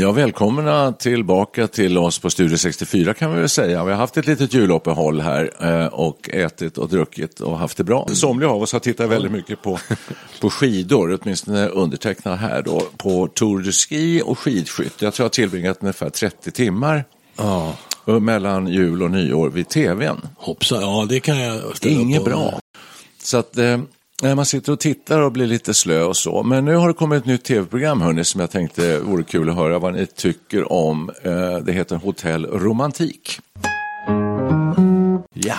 Ja, välkomna tillbaka till oss på Studio 64 kan vi väl säga. Vi har haft ett litet juluppehåll här eh, och ätit och druckit och haft det bra. Somliga av oss har tittat väldigt mycket på, på skidor, åtminstone undertecknad här då, på Tour de Ski och skidskytte. Jag tror jag har tillbringat ungefär 30 timmar Ja, mellan jul och nyår vid tvn. hoppsan. Ja, det kan jag ställa Inget på. bra. Så att Nej, man sitter och tittar och blir lite slö och så. Men nu har det kommit ett nytt tv-program hörni, som jag tänkte vore kul att höra vad ni tycker om. Eh, det heter Hotell Romantik. Ja.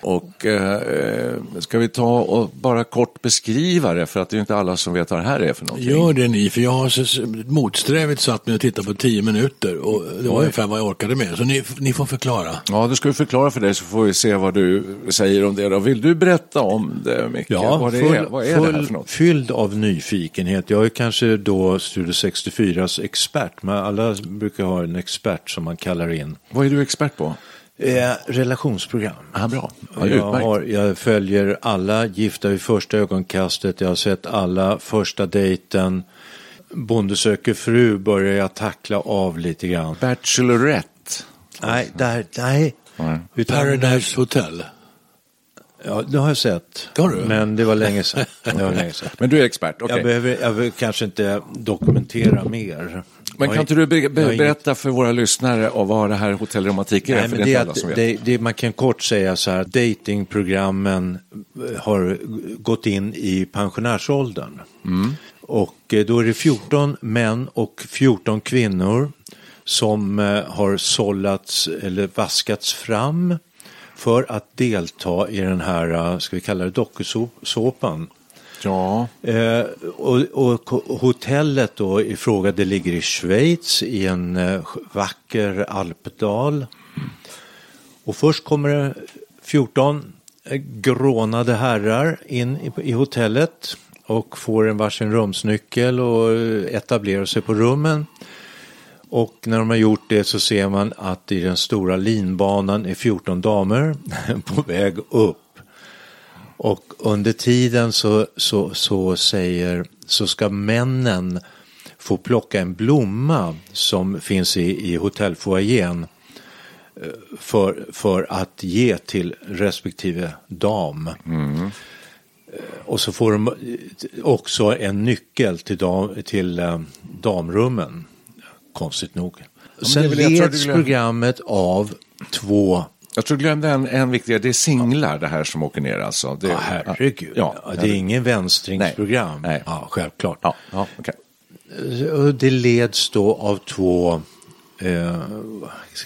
Och eh, ska vi ta och bara kort beskriva det, för att det är inte alla som vet vad det här är för någonting. Gör det ni, för jag har motsträvigt satt mig och tittat på tio minuter och det var Oj. ungefär vad jag orkade med. Så ni, ni får förklara. Ja, du ska vi förklara för dig så får vi se vad du säger om det. Då. Vill du berätta om det, Micke? vad, det är, vad är det här full, för något? fylld av nyfikenhet. Jag är kanske då Studio 64s expert, men alla brukar ha en expert som man kallar in. Vad är du expert på? Eh, relationsprogram. Ja, bra. Ja, jag, har, jag följer alla Gifta vid första ögonkastet, jag har sett alla Första dejten, Bonde söker fru börjar jag tackla av lite grann. Bachelorette. Nej, där, nej. Nej. Utan- Paradise Hotel. Ja, det har jag sett. Det har du? Men det var länge sedan. Var länge sedan. Men du är expert, okej. Jag, behöver, jag behöver kanske inte dokumentera mer. Men kan inte du be- be- berätta för våra lyssnare och vad det här Hotell Romantik är? Nej, för men det är det, inte är alla som att, vet. det, det, man kan kort säga så här, datingprogrammen eh, har gått in i pensionärsåldern. Och eh, då är det 14 män och 14 kvinnor som eh, har sållats eller vaskats fram för att delta i den här, ska vi kalla det dokusåpan. Ja, Eh, och, och hotellet då i fråga, det ligger i Schweiz i en eh, vacker alpdal. Och först kommer det 14 eh, grånade herrar in i, i hotellet och får en varsin rumsnyckel och eh, etablerar sig på rummen. Och när de har gjort det så ser man att i den stora linbanan är 14 damer på väg upp. Och under tiden så, så, så säger, så ska männen få plocka en blomma som finns i, i hotellfoajén eh, för, för att ge till respektive dam. Eh, Och så får de eh, också en nyckel till, dam, till damrummen, konstigt nog. Sen leds programmet av två jag tror du glömde en, en viktigare, det är singlar det här som åker ner alltså. Det, Ja, herregud. Ja, Ja, det är ingen vänstringsprogram. Nej. Nej. Ja, självklart. Ja, ja, okej. Och Det leds då av två, eh,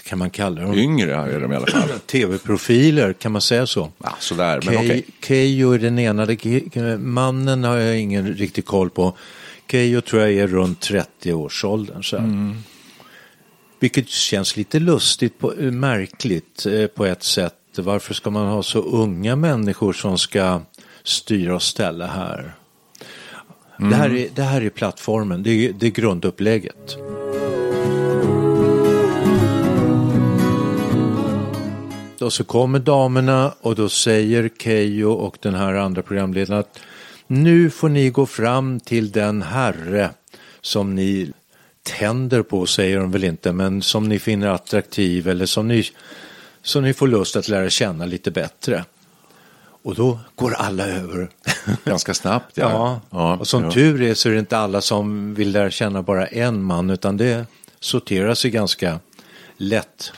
kan man kalla dem? Yngre är de i alla fall. Tv-profiler, kan man säga så? Ja, sådär, men okej. Keyyo är den ena, Ke- mannen har jag ingen riktig koll på. Keyyo tror jag är runt 30-årsåldern. Så här. Mm. Vilket känns lite lustigt, på, eh, märkligt eh, på ett sätt. Varför ska man ha så unga människor som ska styra och ställa här? Det, här är, det här är plattformen, det är, det är grundupplägget. Och så kommer damerna och då säger Keyyo och den här andra programledaren att nu får ni gå fram till den herre som ni tänder på, säger de väl inte, men som ni finner attraktiv eller som ni, så ni får lust att lära känna lite bättre. Och då går alla över. Ganska snabbt. Ja, ja. och som ja. tur är så är det inte alla som vill lära känna bara en man utan det sorterar sig ganska lätt.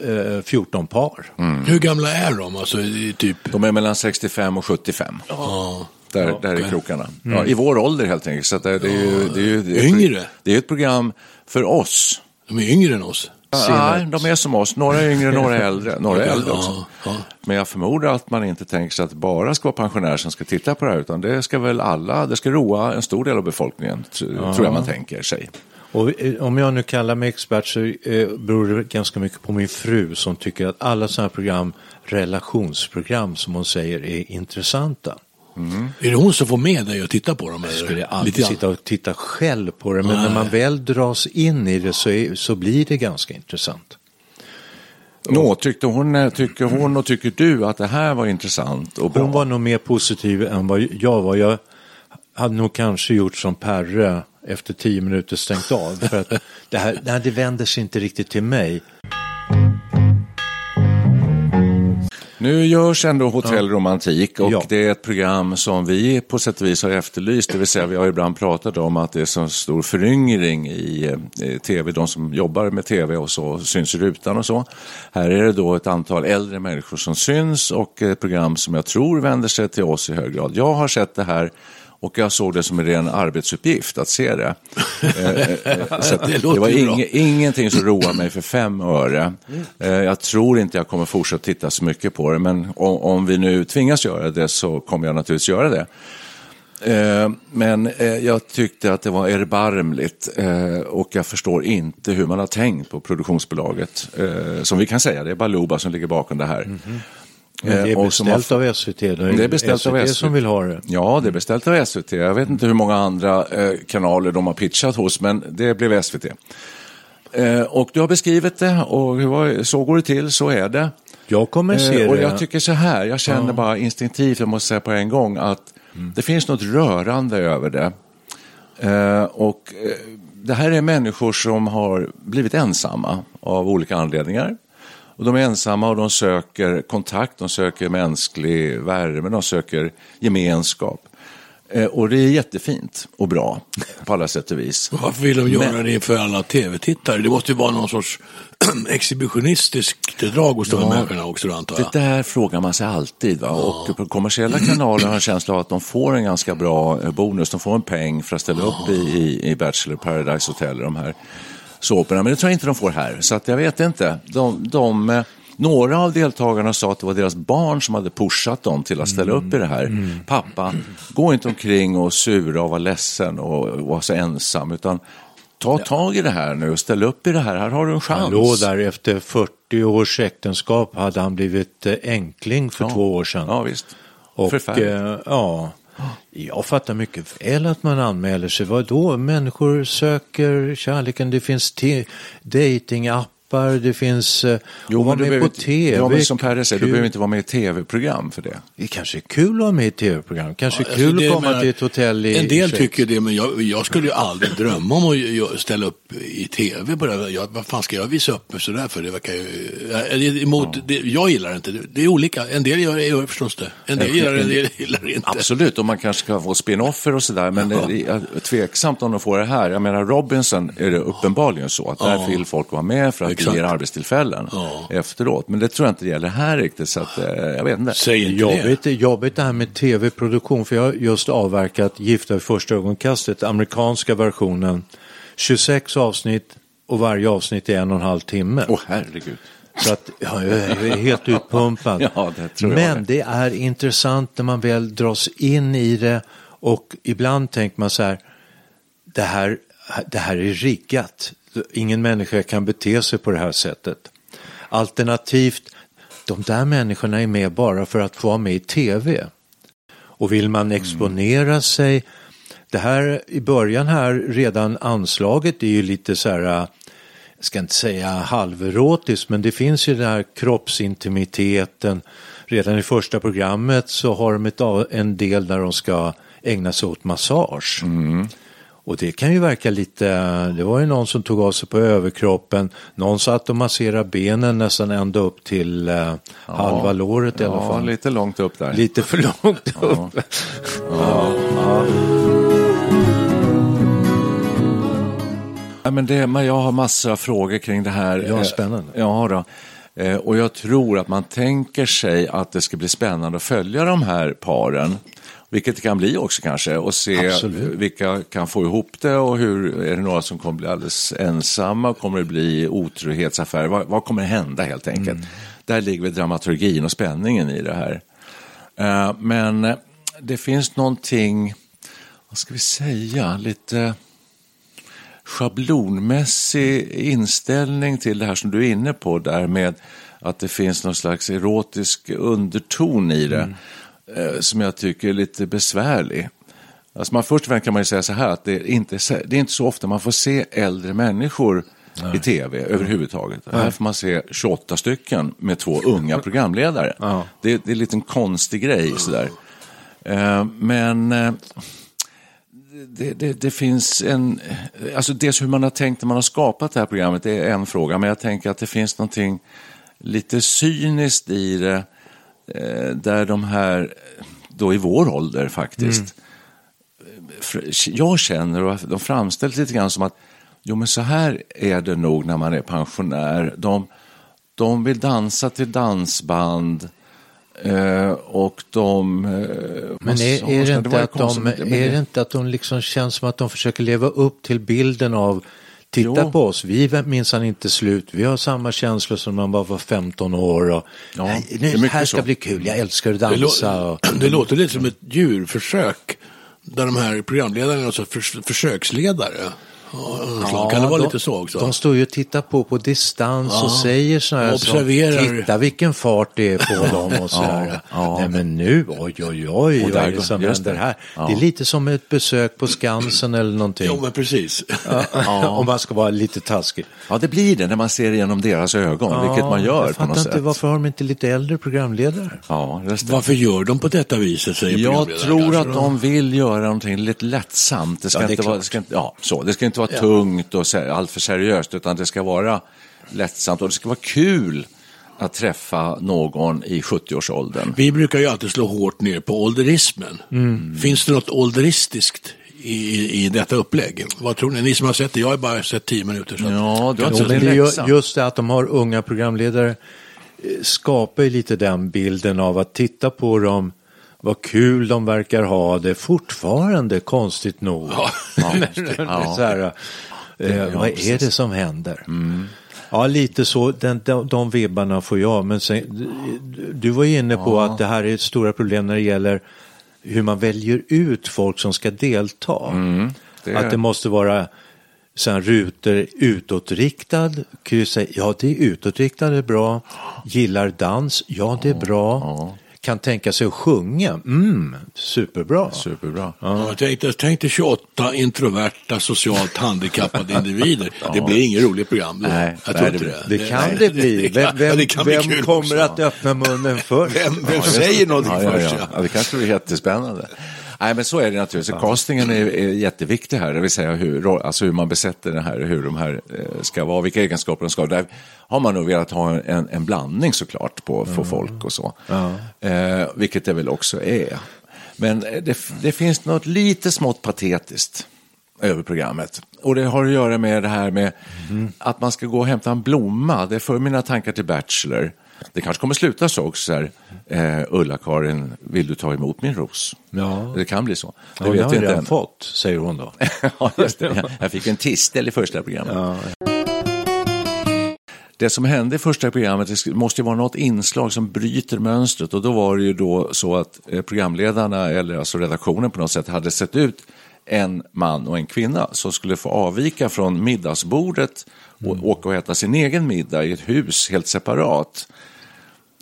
Eh, 14 par. Hur gamla är de? Alltså, typ... De är mellan 65 och 75. Ja. Där, där är krokarna. Ja, I vår ålder helt enkelt. Så det, är ju, det är ju, det är Yngre? Det är ett program för oss. De är yngre än oss. Nej, de är som oss. Några är yngre, några är äldre. Några är äldre Ja, också. ja. Men jag förmodar att man inte tänker sig att bara ska vara pensionärer som ska titta på det här. Utan det ska väl alla, det ska roa en stor del av befolkningen. tr- Tror jag man tänker sig. Och eh, om jag nu kallar mig expert så eh, beror det ganska mycket på min fru som tycker att alla sådana här program, relationsprogram som hon säger, är intressanta. Är det hon som får med dig att titta på dem? Jag eller? skulle aldrig Lite sitta och titta själv på det, men när man väl dras in i det så, är, så blir det ganska intressant. Nå, tyckte hon, eh, tycker hon och tycker du att det här var intressant och bra? Hon var nog mer positiv än vad jag var. Jag hade nog kanske gjort som Perre efter tio minuter stängt av. För att det, här, nej, det vänder sig inte riktigt till mig. Nu görs ändå Hotell Romantik och Ja. det är ett program som vi på sätt och vis har efterlyst. Det vill säga vi har ibland pratat om att det är så stor föryngring i eh, tv, de som jobbar med tv och så syns i rutan och så. Här är det då ett antal äldre människor som syns och ett program som jag tror vänder sig till oss i hög grad. Jag har sett det här och jag såg det som en ren arbetsuppgift att se det. Eh, eh, så att Det det, var inge, ingenting som roar mig för fem öre. Eh, Jag tror inte jag kommer fortsätta titta så mycket på det, men om, om vi nu tvingas göra det så kommer jag naturligtvis göra det. Eh, Men eh, jag tyckte att det var erbarmligt eh, och jag förstår inte hur man har tänkt på produktionsbolaget. Eh, Som vi kan säga, det är Baluba som ligger bakom det här. Men det Eh, är har beställt av SVT. Det är, Det är beställt SVT av SVT. som vill ha det. Ja, det är beställt av SVT. Jag vet inte hur många andra eh, kanaler de har pitchat hos, men det blev SVT. Eh, och du har beskrivit det och så går det till, så är det. Jag kommer se Eh, och det. jag tycker så här, jag känner bara instinktivt, jag måste säga på en gång, att det finns något rörande över det. Eh, och eh, det här är människor som har blivit ensamma av olika anledningar. Och de är ensamma och de söker kontakt, de söker mänsklig värme, de söker gemenskap. Eh, och det är jättefint och bra på alla sätt och vis. Varför vill de göra Men- det inför alla tv-tittare? Det måste ju vara någon sorts exhibitionistiskt drag hos de här människorna också, då, antar jag. Det där frågar man sig alltid. Va? Och på kommersiella kanaler har jag en känsla av att de får en ganska bra eh, bonus. De får en peng för att ställa upp i, i, i Bachelor Paradise Hotel, de här såporna. Men det tror jag inte de får här. Så att jag vet inte. De, de, eh, några av deltagarna sa att det var deras barn som hade pushat dem till att ställa upp i det här. Pappa, gå inte omkring och sura och vara ledsen och, och vara så ensam. Utan ta tag i det här nu och ställ upp i det här. Här har du en chans. Han låg där efter 40 års äktenskap hade han blivit eh, enkling för två år sedan. Ja, visst. Och Förfärligt. eh, ja, jag fattar mycket väl att man anmäler sig. Vad då? Människor söker kärleken. Det finns te- datingappar, det finns eh, Jo, att vara men du med behöver på inte- tv. Ja, men som Perre säger, du behöver inte vara med i tv-program för det. Det kanske är kul att vara med i tv-program. Kanske Alltså, kul det att komma menar- till ett hotell i En del Schweiz. tycker det, men jag, jag skulle ju aldrig drömma om att ställa upp i tv på det. Jag, vad fan ska jag visa upp mig sådär för? Det verkar ju... Emot, det, jag gillar inte. Det, det är olika. En del gör, gör förstås det. En del gillar det, en del gillar det inte. Absolut, och man kanske ska få spin-offer och sådär, men det är tveksamt om de får det här. Jag menar, Robinson är det uppenbarligen så att där vill folk vara med för att Exakt. ger arbetstillfällen Ja. efteråt. Men det tror jag inte gäller här riktigt, så att, eh, jag vet inte. Säg inte det. Jobbigt, jobbigt det här med tv-produktion för jag har just avverkat Gifta vid första ögonkastet, amerikanska versionen. 26 avsnitt och varje avsnitt är en och en halv timme. Åh herregud. Så att ja, jag är helt utpumpad. Ja, det tror jag Men det är intressant när man väl dras in i det och ibland tänker man så här, det här, det här är riggat. Ingen människa kan bete sig på det här sättet. Alternativt, de där människorna är med bara för att få vara med i tv. Och vill man exponera sig, det här i början här, redan anslaget är ju lite så här, jag ska inte säga halverotiskt, men det finns ju den här kroppsintimiteten. Redan i första programmet så har de ett, en del där de ska ägna sig åt massage. Och det kan ju verka lite, det var ju någon som tog av sig på överkroppen, någon satt och masserade benen nästan ända upp till eh, halva låret i alla Ja, fall. lite långt upp där. Lite för långt upp. Ja, men det, men jag har massor av frågor kring det här. Ja, Eh, spännande. Ja, då. Eh, Och jag tror att man tänker sig att det ska bli spännande att följa de här paren. Vilket det kan bli också kanske och se Absolut. vilka kan få ihop det och hur är det några som kommer bli alldeles ensamma, kommer det bli otrohetsaffärer, vad, vad kommer hända helt enkelt? Där ligger väl dramaturgin och spänningen i det här. Eh, Men det finns någonting, vad ska vi säga, lite schablonmässig inställning till det här som du är inne på där med att det finns någon slags erotisk underton i det eh, som jag tycker är lite besvärlig. Alltså man, först och främst kan man ju säga så här att det är inte, så- det är inte så ofta man får se äldre människor i tv överhuvudtaget. Här får man se 28 stycken med två unga programledare. Ja. Det, det är en liten konstig grej sådär. Eh, Men eh, det, det, det finns en, alltså dels hur man har tänkt när man har skapat det här programmet, det är en fråga, men jag tänker att det finns någonting lite cyniskt i det, där de här, då i vår ålder faktiskt, fr- jag känner och de framställs lite grann som att, jo men så här är det nog när man är pensionär, de, de vill dansa till dansband, eh, och de... eh, Men är, är, det inte ju att de, är det inte att de liksom känns som att de försöker leva upp till bilden av Titta Jo. på oss, vi minsann inte slut, vi har samma känslor som när man bara var 15 år och Ja, "Nej, det nu, mycket här ska så. bli kul, jag älskar att Det, dansa. lå- Och, det låter lite som ett djurförsök. Där de här programledarna är alltså förs försöksledare. Ja, kan det vara de, lite så också? De står ju och tittar på på distans och Ja. säger så här, Observerar. som, titta vilken fart det är på dem och så här. ja. Nej men nu, oj oj oj, Och vad är det som händer det. här? Ja. Det är lite som ett besök på Skansen eller någonting. Jo, men precis. Om man ska vara lite taskig. Ja, det blir det när man ser genom deras ögon, vilket man gör jag på fattar något inte, sätt. varför har de inte lite äldre programledare? Ja, just det. Varför gör de på detta viset, säger Jag programledaren tror att de vill göra någonting lite lättsamt. Det ska, Ja, det är inte, vara, det ska, ja, så. Det ska inte vara tungt och allt för seriöst, utan det ska vara lättsamt och det ska vara kul att träffa någon i 70-årsåldern. Vi brukar ju alltid slå hårt ner på ålderismen. Mm. Finns det något ålderistiskt i, i, detta upplägg? Vad tror ni? Ni som har sett det, jag har bara sett tio minuter. Så Ja, du har inte sett det är din ju, läxa. just det att de har unga programledare eh, skapar ju lite den bilden av att titta på dem, vad kul de verkar ha det fortfarande, konstigt nog. Ja, så här, eh, vad är det som händer? Ja, lite så, den, de, de vibbarna får jag. Men sen, du var inne på att det här är ett stora problem när det gäller hur man väljer ut folk som ska delta. det- Att det måste vara sen rutor utåtriktad, kryssa, ja det är utåtriktad, det är bra. Gillar dans, ja det är bra. Kan tänka sig att sjunga, mm, superbra. Superbra. Ja, jag tänkte, tänk dig 28 introverta socialt handikappade individer. Det blir inget roligt program. då. Nej, jag tror det inte det. Det kan Nej, det bli. Vem, vem, ja, det kan bli vem kommer också. att öppna munnen först? Vem, vem säger någonting Ja, ja, först? ja. Ja. ja, det kanske blir jättespännande. Nej, men så är det naturligtvis. Castingen är, är jätteviktig här, det vill säga hur, alltså hur man besätter den här, hur de här eh, ska vara, vilka egenskaper de ska ha. Där har man nog velat ha en, en blandning såklart på, på folk och så. Eh, vilket det väl också är. Men eh, det, det finns något lite smått patetiskt över programmet. Och det har att göra med det här med att man ska gå och hämta en blomma. Det för mina tankar till Bachelor. Det kanske kommer sluta så också. Så här, eh, Ulla-Karin, vill du ta emot min ros? Ja. Det kan bli så. Det Ja, vet har vi jag redan än. fått, säger hon då. ja, just det. Jag- Jag fick en tistel i första programmet. Det som hände i första programmet det måste ju vara något inslag som bryter mönstret och då var det ju då så att eh, programledarna eller alltså redaktionen på något sätt hade sett ut en man och en kvinna som skulle få avvika från middagsbordet och åka och äta sin egen middag i ett hus helt separat.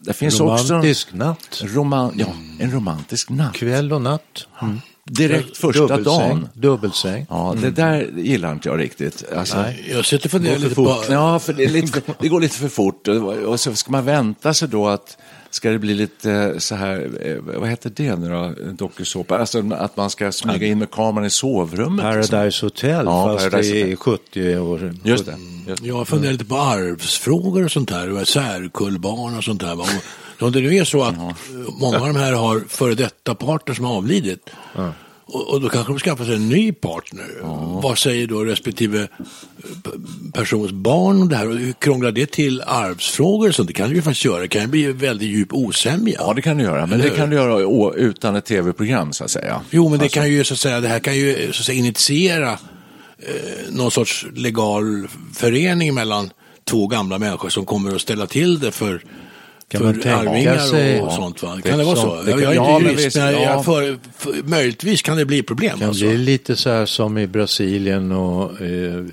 Det finns Romantisk också natt, roman, ja, en romantisk natt. kväll och natt. Mm. Direkt första Dubbelsäng, dagen. Dubbelsäng. Ja, det där gillar inte jag riktigt. Alltså, Nej. Jag sitter och funderar lite på... fort. Ja, för det, lite det går lite för fort och så ska man vänta sig då att ska det bli lite så här, eh, vad heter det nu då, dokusåpa? Alltså att man ska smyga in med kameran i sovrummet. liksom. Paradise Hotel, Ja, fast Paradise i Hotel. 70 år. Just det. Just det. Jag funderar lite på arvsfrågor och sånt här, särkullbarn och sånt där. Och Om det nu är så att många av de här har före detta partner som har avlidit. Och, och då kanske de skaffar sig en ny partner. Vad säger då respektive eh, persons barn om det här? Och hur krånglar det till arvsfrågor och sånt? Det kan det ju faktiskt göra. Det kan ju bli väldigt djup osämja. Ja, det kan du göra, men det kan du göra utan ett tv-program så att säga. Jo, men det kan ju så att säga, det här kan ju så att säga initiera eh, någon sorts legal förening mellan två gamla människor som kommer att ställa till det för Kan för man arvingar sig- och, och Ja, sånt va? det Kan det vara så? det kan- jag är ja, inte men jurist, men ja. för, för, möjligtvis kan det bli problem. Kan alltså. bli lite så här som i Brasilien och eh,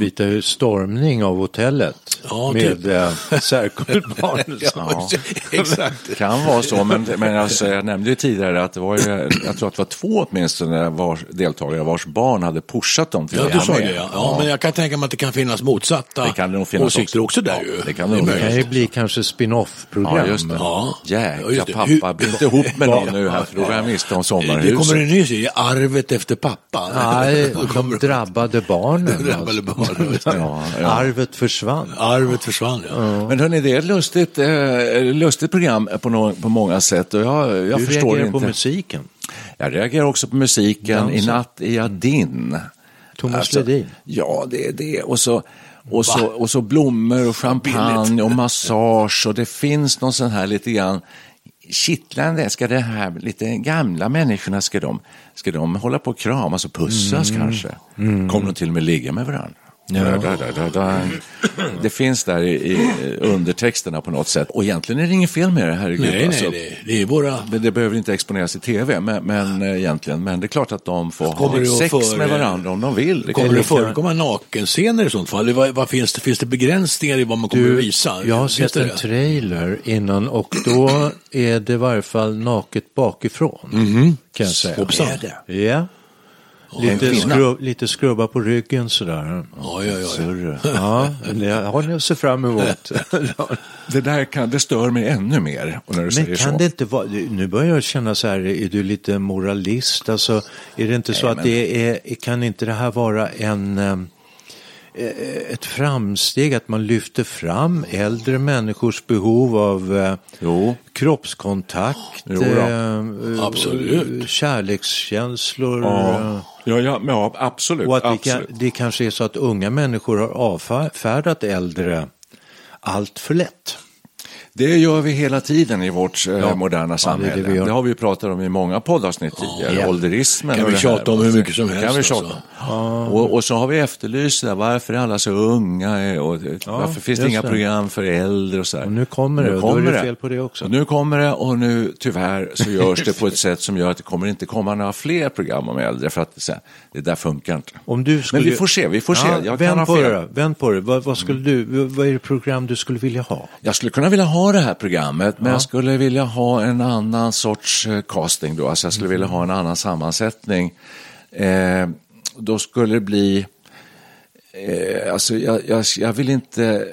Hus stormning av hotellet. Ja, med typ. eh, särkullbarn. Ja, exakt. Det kan vara så, men, men alltså, jag nämnde ju tidigare att det var ju, jag tror att det var två åtminstone var, deltagare vars barn hade pushat dem till Ja, att du sa det ja. ja. Men jag kan tänka mig att det kan finnas motsatta Det kan det nog finnas åsikter också, också. där Ja, ju. det kan det Det kan ju bli kanske spin-off-program. Ja, just det. Ja. Jäkla Ja, just det. pappa, bli inte ihop med någon nu här för då går jag miste om Det sommarhuset. kommer en ny serie, Arvet efter pappa. Nej, de drabbade barnen. Drabbade det. Ja, ja. Arvet försvann. Arvet försvann, ja. Men hörni, det är ett lustigt, eh, lustigt program på, nå- på många sätt och jag, jag Du förstår reagerar inte. på musiken. Jag reagerar också på musiken. I Dansen. natt är jag din. Thomas Ledin. Ja, det är det. Och så, och, så, och så blommor och champagne och massage och det finns någon sån här lite grann kittlande, ska det här lite gamla människorna, ska de, ska de hålla på och kramas och pussas kanske? Kommer de till och med ligga med varandra? Da, da, da, da, da. Det finns där i, i undertexterna på något sätt. Och egentligen är det inget fel med det, herregud. Nej, alltså. nej, det, det är våra... Men det behöver inte exponeras i tv, men, men eh, egentligen. Men det är klart att de får Kommer det ha sex före- med varandra om de vill. Det Kommer det förekomma nakenscener i sånt fall? Vad, vad finns, det, finns det begränsningar i vad man kommer att visa? jag har sett det en det? trailer innan och då är det i varje fall naket bakifrån. Kan jag säga. Hoppsan. Ja. Lite, skrubb, lite skrubba på ryggen sådär. Ja, ja, ja. ja. Det har ni att se fram emot. Det där kan, det stör mig ännu mer. När du Men säger kan så. det inte vara, nu börjar jag känna så här, är du lite moralist? Alltså, är det inte så att men- det är, kan inte det här vara en, eh, ett framsteg att man lyfter fram äldre människors behov av eh, kroppskontakt, Jo eh, Absolut. kärlekskänslor. Ja, eh, ja, ja, ja absolut. Och att absolut. kan, det kanske är så att unga människor har avfärdat äldre allt för lätt. Det gör vi hela tiden i vårt eh, Ja. moderna Ja, det samhälle. det det, har vi pratat om i många poddavsnitt tidigare. Ja. Ålderismen. Kan vi tjata om hur mycket som helst, Kan vi tjata alltså. Och, och så har vi efterlyst det där, varför är alla så unga och varför finns det inga det. program för äldre och så. Och nu kommer det, och då är det fel på det också. Och nu kommer det och nu tyvärr så görs det på ett sätt som gör att det kommer inte komma några fler program om äldre för att här, det där funkar inte. Om du skulle... Men vi får se, vi får se. Ja, Jag vänd på det vänd på det. Vad, vad skulle du, vad är det program du skulle vilja ha? Jag skulle kunna vilja ha det här programmet, men jag skulle vilja ha en annan sorts eh, casting då. Alltså jag skulle vilja ha en annan sammansättning. Eh, då skulle det bli, eh, alltså jag, jag, jag vill inte,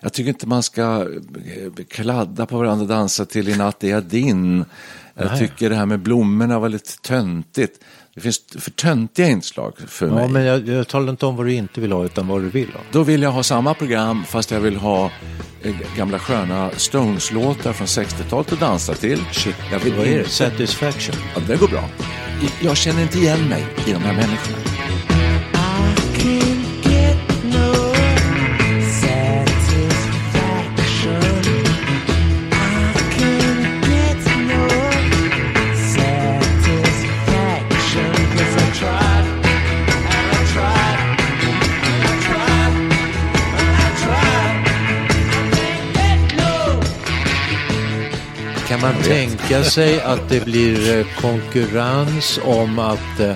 jag tycker inte man ska eh, kladda på varandra och dansa till i natt är jag din. Jag tycker det här med blommorna var lite töntigt. Det finns för töntiga inslag för Ja, mig. men jag, jag talar inte om vad du inte vill ha, utan vad du vill ha. Då vill jag ha samma program fast jag vill ha eh, gamla sköna Stones-låtar från 60-talet att dansa till. Shit, jag vill vad är det? Satisfaction? Ja, det går bra. Jag känner inte igen mig i de här människorna. Tänka sig att det blir eh, konkurrens om att eh,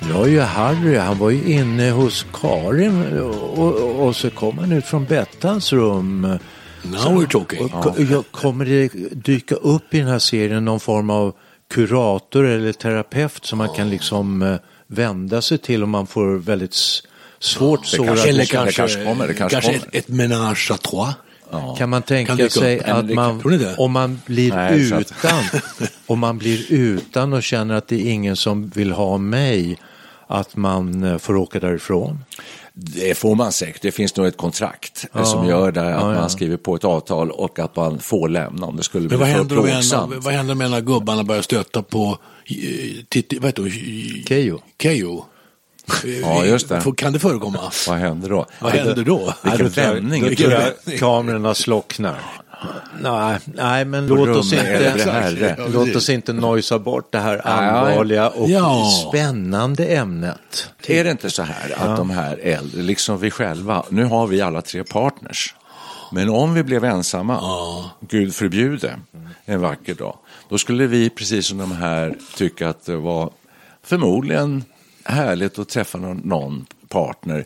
nu har ju Harry, han var ju inne hos Karin och, och, och så kom han ut från Bettans rum. Now we're talking. Ja, kommer det dyka upp i den här serien någon form av kurator eller terapeut som man kan liksom eh, vända sig till om man får väldigt svårt sårade Eller det kanske, kanske kommer, det kanske kanske kommer. Ett, ett menage à trois. Kan man tänka dyka sig att man, om man blir Nej, utan, om man blir utan och känner att det är ingen som vill ha mig, att man eh, får åka därifrån? Det får man säkert. Det finns nog ett kontrakt eh, som gör det att Ja, ja. man skriver på ett avtal och att man får lämna om det skulle bli för plågsamt. vad händer med när gubbarna börjar stöta på eh, titti, Ja, just det. Kan det förekomma? Vad händer då? Vad händer då? Vilken vändning. Då Vilken tror jag vändning. kamerorna slocknar. Nej, nej men låt oss, inte. Ja, låt oss inte nojsa bort det här allvarliga och Ja. spännande ämnet. Är det inte så här att de här äldre, liksom vi själva, nu har vi alla tre partners. Men om vi blev ensamma, Gud förbjude, en vacker dag, då skulle vi precis som de här tycka att det var förmodligen härligt att träffa någon, någon partner.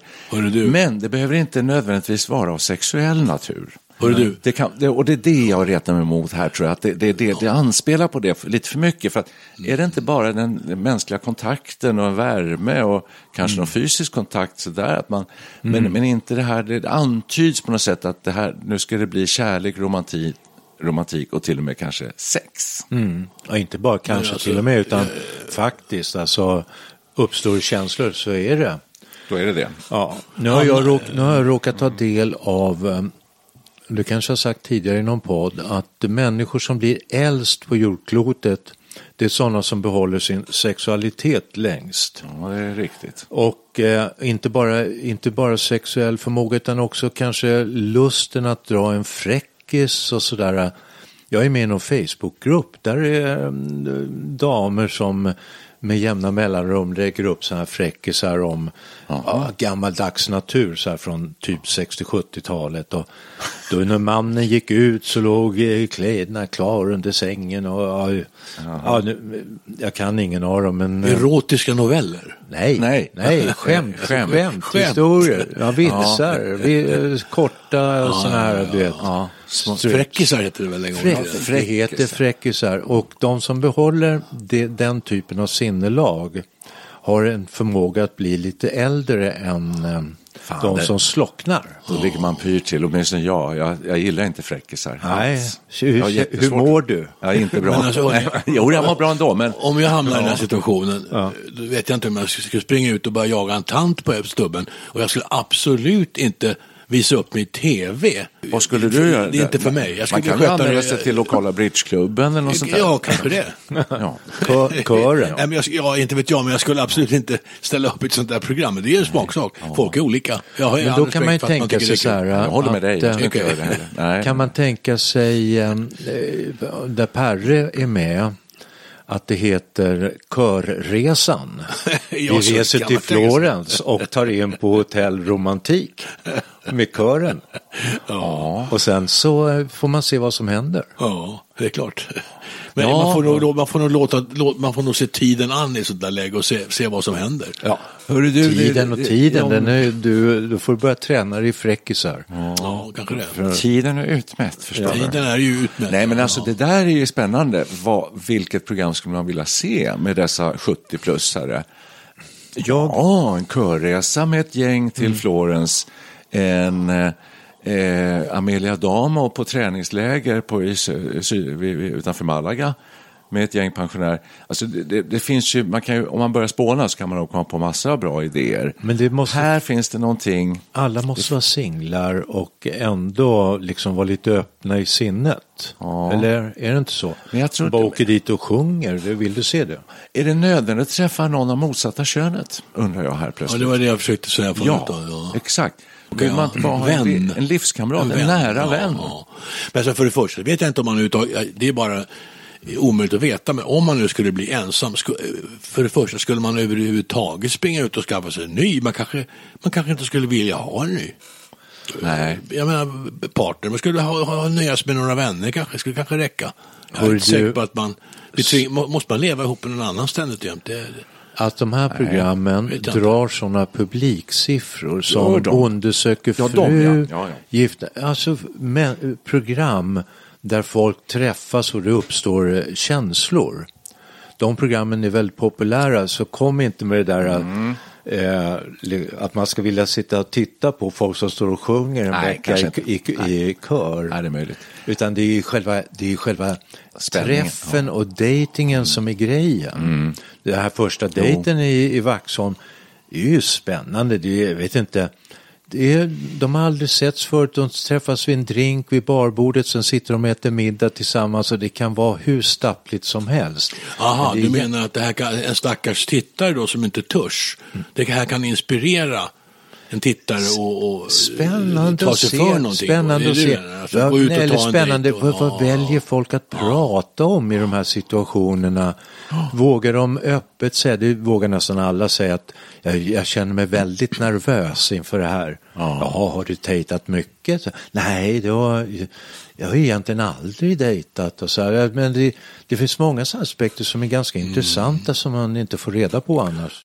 Men det behöver inte nödvändigtvis vara av sexuell natur. Du. Det kan, det, och det är det jag retar mig emot här tror jag, att det, det, det, det anspelar på det för, lite för mycket. För att är det inte bara den, mänskliga kontakten och värme och kanske någon fysisk kontakt sådär, att man, men, men inte det här, det antyds på något sätt att det här, nu ska det bli kärlek, romantik, romantik och till och med kanske sex. Ja, inte bara kanske alltså, till och med, utan faktiskt, alltså uppstår känslor så är det. Då är det det. Ja, nu har jag, råk, nu har jag råkat ta del av, eh, du kanske har sagt tidigare i någon podd, att människor som blir äldst på jordklotet, det är sådana som behåller sin sexualitet längst. Ja, det är riktigt. Och eh, inte, bara, inte bara sexuell förmåga utan också kanske lusten att dra en fräckis och sådär. Jag är med i någon Facebookgrupp. Där är eh, damer som med jämna mellanrum lägger upp sådana här fräckisar om ja, gammaldags natur så här från typ 60-70-talet. Och då när mannen gick ut så låg eh, kläderna klar under sängen. Och, ja, ja, nu, jag kan ingen av dem men... eh, Erotiska noveller. Nej, Nej. nej, skämt, Skämt. skämt, Skämt. historier, ja, vitsar, vi, eh, korta sådana här, du vet. Ja, små- Fräckisar heter det väl en gång Fräck, det heter fräckisar och de som behåller det, den typen av sinnelag har en förmåga att bli lite äldre än eh, de det- som slocknar. Då ligger man pyrt till, åtminstone jag. jag. Jag gillar inte fräckisar. Nej, hur, Jag hur mår du? Ja, inte bra. Men alltså, jo, jag mår bra ändå, men Om jag hamnar i den här situationen, då vet jag inte om jag skulle springa ut och börja jaga en tant på stubben. Och jag skulle absolut inte visa upp mig i tv. vad skulle du göra? Det är inte för mig. Jag skulle Man kan sköta det- sig till lokala bridgeklubben eller något sånt där. Ja, kanske det. Ja. Kö- Kören? Nej, men jag, ja, inte vet jag, men jag skulle absolut inte ställa upp i ett sånt där program. Det är en smaksak. Folk är olika. Jag har Men då kan man ju tänka sig så här. Jag håller med dig, eh, heller. Nej. Kan man tänka sig, eh, där Perre är med, att det heter Körresan. Vi Ja, reser till. Florens och tar in på hotell Romantik med kören. Ja. Och sen så får man se vad som händer. Ja, det är klart. Men Ja. man, får nog, man får nog låta, lå- man får nog se tiden an i sånt där läge och se, se vad som händer. Ja. Hörru, du, det- Tiden och det- tiden, om- den är, du, du får börja träna dig i fräckisar. Ja, kanske det. Tiden är utmätt, förstår du. Tiden är ju utmätt. Nej, men alltså Ja. det där är ju spännande. Vad, vilket program skulle man vilja se med dessa 70-plussare? Ja, en körresa med ett gäng till Mm. Florens. En eh, Amelia Damo på träningsläger på, i, utanför Malaga med ett gäng pensionärer. Alltså det, det, det finns ju, man kan ju, om man börjar spåna så kan man nog komma på massor av bra idéer. Men det måste- Här finns det någonting. Alla måste vara singlar och ändå liksom vara lite öppna i sinnet. Ja. Eller är det inte så? Men jag tror Bara åker dit och sjunger, vill du se det? Är det nödvändigt att träffa någon av motsatta könet? Undrar jag här Ja, plötsligt. det var det jag försökte säga förut. Ja, då, ja. exakt. Vill man inte bara ha en, Vän. en livskamrat, en, nära ja, vän? Ja. Men för det första, vet jag inte om man överhuvudtaget, det är bara omöjligt att veta, men om man nu skulle bli ensam, för det första skulle man överhuvudtaget springa ut och skaffa sig en ny, man kanske, man kanske inte skulle vilja ha en ny. Nej. Jag menar partner, man skulle ha, ha, nöja sig med några vänner kanske, skulle kanske räcka. Jag är inte säker på att man, må- måste man leva ihop med någon annan ständigt jämt? Det, Att de här programmen jag drar sådana publiksiffror som Ja, fru, de, ja. Ja. Gifta, alltså men, program där folk träffas och det uppstår eh, känslor. de programmen är väldigt populära så kom inte med det där eh, li- att man ska vilja sitta och titta på folk som står och sjunger en Nej, vecka i, i, i kör. Nej, det är möjligt. Utan det är själva, det är själva Spänningen, träffen och dejtingen som är grejen. Mm. Den här första dejten i, i Vaxholm är ju spännande. Det är, jag vet inte, det är, de har aldrig setts förut. De träffas vid en drink vid barbordet, sen sitter de och äter middag tillsammans och det kan vara hur stappligt som helst. Aha, Men det du menar att det här kan, en stackars tittare då som inte törs, det här kan inspirera en tittare och, och Spännande ta att sig se. för någonting. Spännande att se. Alltså, Ja, eller spännande, och- vad, ja. väljer folk att prata om i de här situationerna? Vågar de öppet säga, det vågar nästan alla säga att jag, jag känner mig väldigt nervös inför det här. Jaha, har du dejtat mycket? Nej, det har, jag har egentligen aldrig dejtat. Och så här. Men det, det finns många aspekter som är ganska Mm. intressanta som man inte får reda på annars.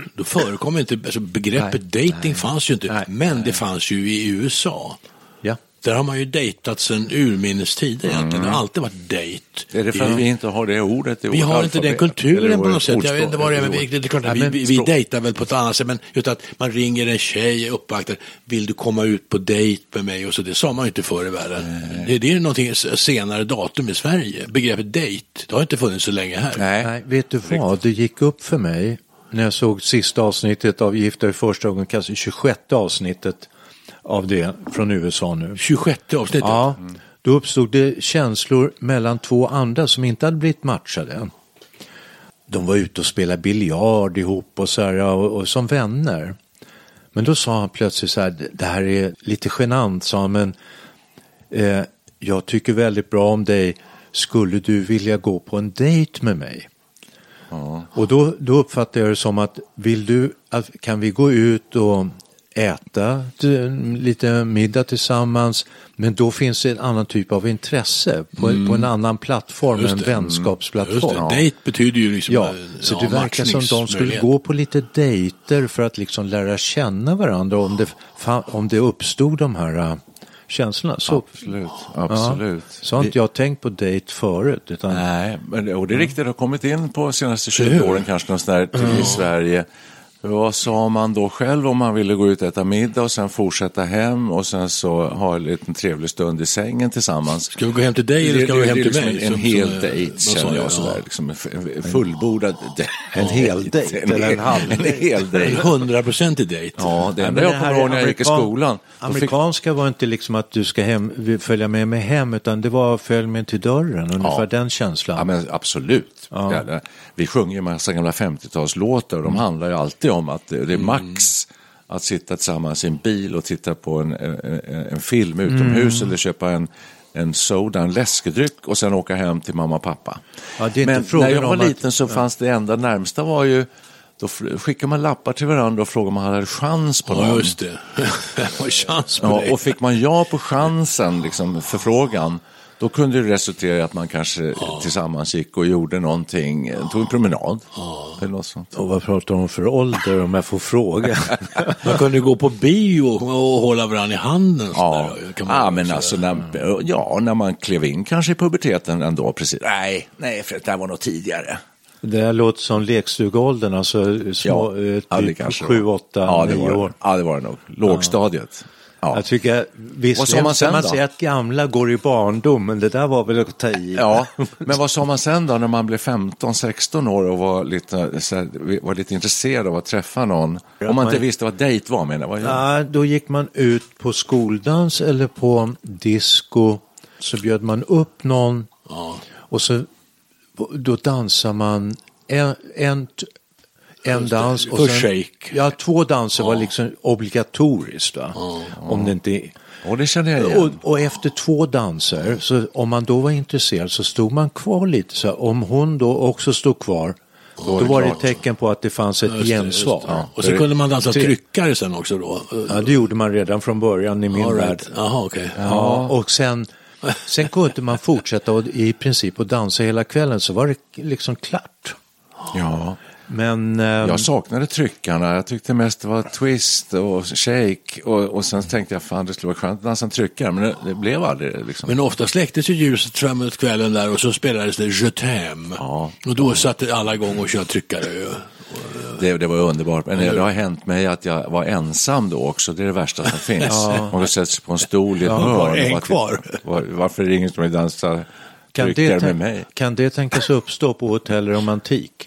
Då förekom inte, alltså begreppet dating fanns ju inte. Nej, men det fanns ju i USA. Ja. Där har man ju dejtat sedan urminnes tider egentligen. Det har alltid varit dejt. Är det för att vi inte har det ordet i Vi har inte den kulturen på något sätt. Jag vet inte vad det är, men det är klart att vi, men vi, vi dejtar väl på ett annat sätt. Men utan att man ringer en tjej, uppvaktar, vill du komma ut på dejt med mig? Och så, det sa man ju inte förr i världen. Det, det är någonting senare datum i Sverige. Begreppet dejt, det har inte funnits så länge här. Nej. Nej, vet du vad? Det gick upp för mig när jag såg sista avsnittet av Gifta i första ögonkastet, kanske 26 avsnittet av det från USA nu. 26 avsnittet. Ja, då uppstod det känslor mellan två andra som inte hade blivit matchade. De var ute och spelade biljard ihop och, så här, och, och som vänner. Men då sa han plötsligt så här, det här är lite genant, sa han, men eh, jag tycker väldigt bra om dig, skulle du vilja gå på en dejt med mig? Och då, då uppfattar jag det som att, vill du, att, kan vi gå ut och äta lite middag tillsammans, men då finns det en annan typ av intresse på, på en annan plattform, en. Mm. vänskapsplattform. Det, dejt betyder ju liksom Ja, eh, så ja, det verkar som de skulle gå på lite dejter för att liksom lära känna varandra om det, om det uppstod de här äh, känslorna. Så, Absolut, absolut. så har inte jag tänkt på dejt förut. Utan, Nej, men, och det är riktigt, det har kommit in på de senaste Eller 20 hur? åren kanske någon sån där till i Sverige. Vad sa man då själv om man ville gå ut och äta middag och sen fortsätta hem och sen så ha en liten trevlig stund i sängen tillsammans? Ska vi gå hem till dig eller ska vi gå hem till liksom mig? En, en Som- hel eh, dejt känner jag jag? sådär, liksom en, fullbordad dejt. En hel dejt En eller en hel- halv En hel En dejt. hundraprocentig dejt. Ja, det enda jag kommer ihåg när jag gick i skolan. fick- Amerikanska var inte liksom att du ska hem, följa med mig hem, utan det var följ med till dörren, ungefär den känslan. Ja, men absolut. Ja. Vi sjunger ju massa gamla 50-talslåtar och de handlar ju alltid om att det, det är max att sitta tillsammans i en bil och titta på en, en, en film utomhus eller köpa en, en soda, en läskedryck och sen åka hem till mamma och pappa. Ja, Men när jag var om att- liten så fanns det enda närmsta var ju då skickade man lappar till varandra och frågade om man hade chans på Ja, någon. just det. Chans på Ja, och fick man ja på chansen, liksom, förfrågan, då kunde det resultera i att man kanske tillsammans gick och gjorde någonting, eh, tog en promenad. Eller något sånt. Och vad pratar de för ålder om jag får fråga? Man kunde gå på bio och hålla varandra i handen. Ja, man ja men säga. alltså när, ja, när man klev in kanske i puberteten ändå, precis. Nej, nej, för det där var nog tidigare. Det här låter som lekstugeåldern, alltså små, eh, ja, det typ kanske det 7, var. 8, ja, det 9 var det. år. Ja, det var det nog. Lågstadiet. Ja. Jag tycker, visst, Vad sa man sen man säger att gamla går i barndom, men det där var väl att ta i. Ja, men vad sa man sen då när man blev 15-16 år och var lite, här, var lite intresserad av att träffa någon? Om man inte visste vad dejt var menar jag. Ja, då gick man ut på skoldans eller på disco. Så bjöd man upp någon och så då dansar man en, en, en dans. Och Först shake. Ja, två danser var liksom obligatoriskt. Va? Om det inte... Och det känner jag Och, igen. och efter två danser, så om man då var intresserad så stod man kvar lite. Så om hon då också stod kvar, då det var det ett tecken på att det fanns ett Just gensvar. Ja. Och så kunde man dansa tryckare sen också då. Ja, det gjorde man redan från början i min All värld. right. Jaha, okej. Ja, och sen, sen kunde man fortsätta och, i princip att dansa hela kvällen så var det liksom klart. Ja. Men ehm, Jag saknade tryckarna. Jag tyckte mest det var twist och shake. Och, och sen tänkte jag fan det skulle vara skönt att dansa en tryckare. Men det, det blev aldrig liksom. Men ofta släcktes ju ljuset framåt kvällen där och så spelades det Je t'aime. Ja. Och då satte alla igång och körde tryckare. Det, det var underbart. Men det har hänt mig att jag var ensam då också. Det är det värsta som finns. Man sätts på en stol i ett hörn. var det en kvar? Var, varför är det ingen som vill dansa kan, det, med mig? kan det tänkas uppstå på hotell romantik?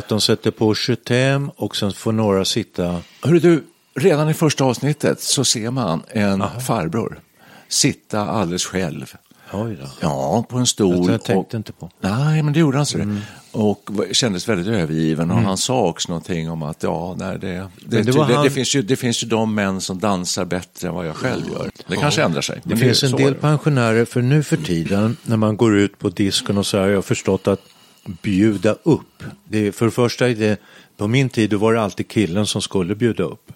Att de sätter på 75 och sen får några sitta. Hörru du, redan i första avsnittet så ser man en farbror sitta alldeles själv. Oj då. Ja, på en stol. Jag tänkte och, inte på. Nej, men det gjorde han så Mm. det. Och kändes väldigt övergiven. Och han sa också någonting om att ja, nej, det, det, det det, var det, han- finns ju, det finns ju de män som dansar bättre än vad jag själv gör. Det kanske ändrar sig. Det finns en del är det. pensionärer, för nu för tiden när man går ut på disken och så här, jag har förstått att bjuda upp. Det, är- för det första, är det, på min tid var det alltid killen som skulle bjuda upp.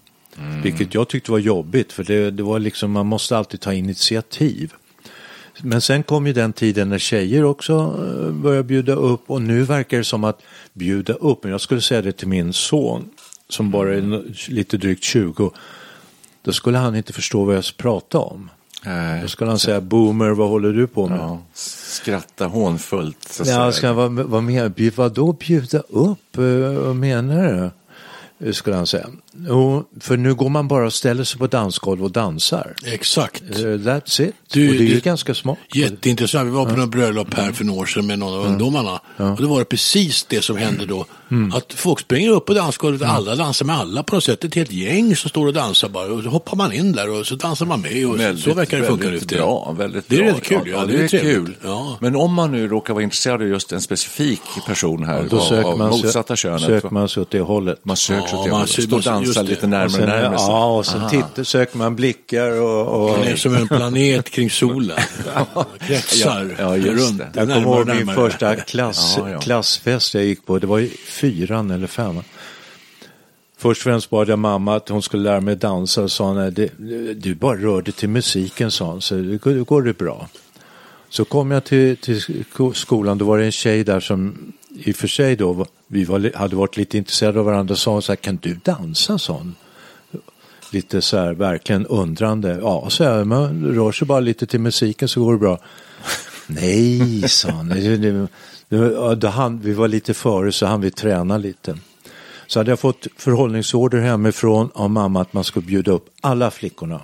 Vilket jag tyckte var jobbigt, för det, det var liksom, man måste alltid ta initiativ. Men sen kom ju den tiden när tjejer också eh, började bjuda upp och nu verkar det som att bjuda upp, men jag skulle säga det till min son som bara är n- lite drygt 20, då skulle han inte förstå vad jag pratade om. Nej, Då skulle han säga boomer, vad håller du på med? ja, skratta hånfullt. Så Ja, ska han, vad, vad, men, vad då bjuda upp? Vad menar du? Skulle han säga. Jo, för nu går man bara och ställer sig på dansgolv och dansar. Exakt. Eh, That's it. Du, och det är ju det- ganska smart. Jätteintressant. Vi var på något bröllop här för några år sedan med någon av ungdomarna. Och det var det precis det som hände då. Mm. Att folk springer upp på dansgolvet och alla dansar med alla på något sätt. Ett helt gäng som står och dansar bara. Och så hoppar man in där och så dansar man med. Och så, Väldigt, så verkar det funka väldigt bra. Väldigt Det är bra. rätt kul, ja, det är trevligt. kul. Ja. Men om man nu råkar vara intresserad av just en specifik person här, Då av, söker av man, motsatta sö- könet, söker man sig åt det hållet. man söker sig Ja, till man dansar lite närmare Och sen, närmare. sig. ja, och sen tittar, söker man blickar och... och Man är som en planet kring solen. Kretsar Ja, ja, runt. det. Jag kommer ihåg min närmare. första klass, Ja, ja. klassfest jag gick på. Det var ju fyran eller femman. Först och främst bad jag mamma att hon skulle lära mig dansa och sa nej, det, du bara rör dig till musiken sa hon, så det, går- det bra. Så kom jag till, till sko- skolan, då var det en tjej där som i och för sig då, vi var, hade varit lite intresserade av varandra, sa hon så här, kan du dansa sån? Lite så här, verkligen undrande. Ja, så här, man rör sig bara lite till musiken så går det bra. Nej, sa han. Det- det- det- han, vi var lite före så han vi träna lite. Så hade jag fått förhållningsorder hemifrån av mamma att man skulle bjuda upp alla flickorna.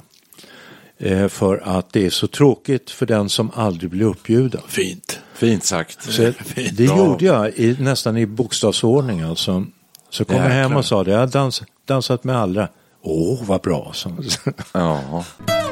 Eh, för att det är så tråkigt för den som aldrig blir uppbjuden. Fint. Fint sagt. Så det Bra. gjorde jag i, nästan i bokstavsordning alltså. Så kom jag hem och sa det, jag har dans, dansat med alla. Åh, vad bra, hon. Ja.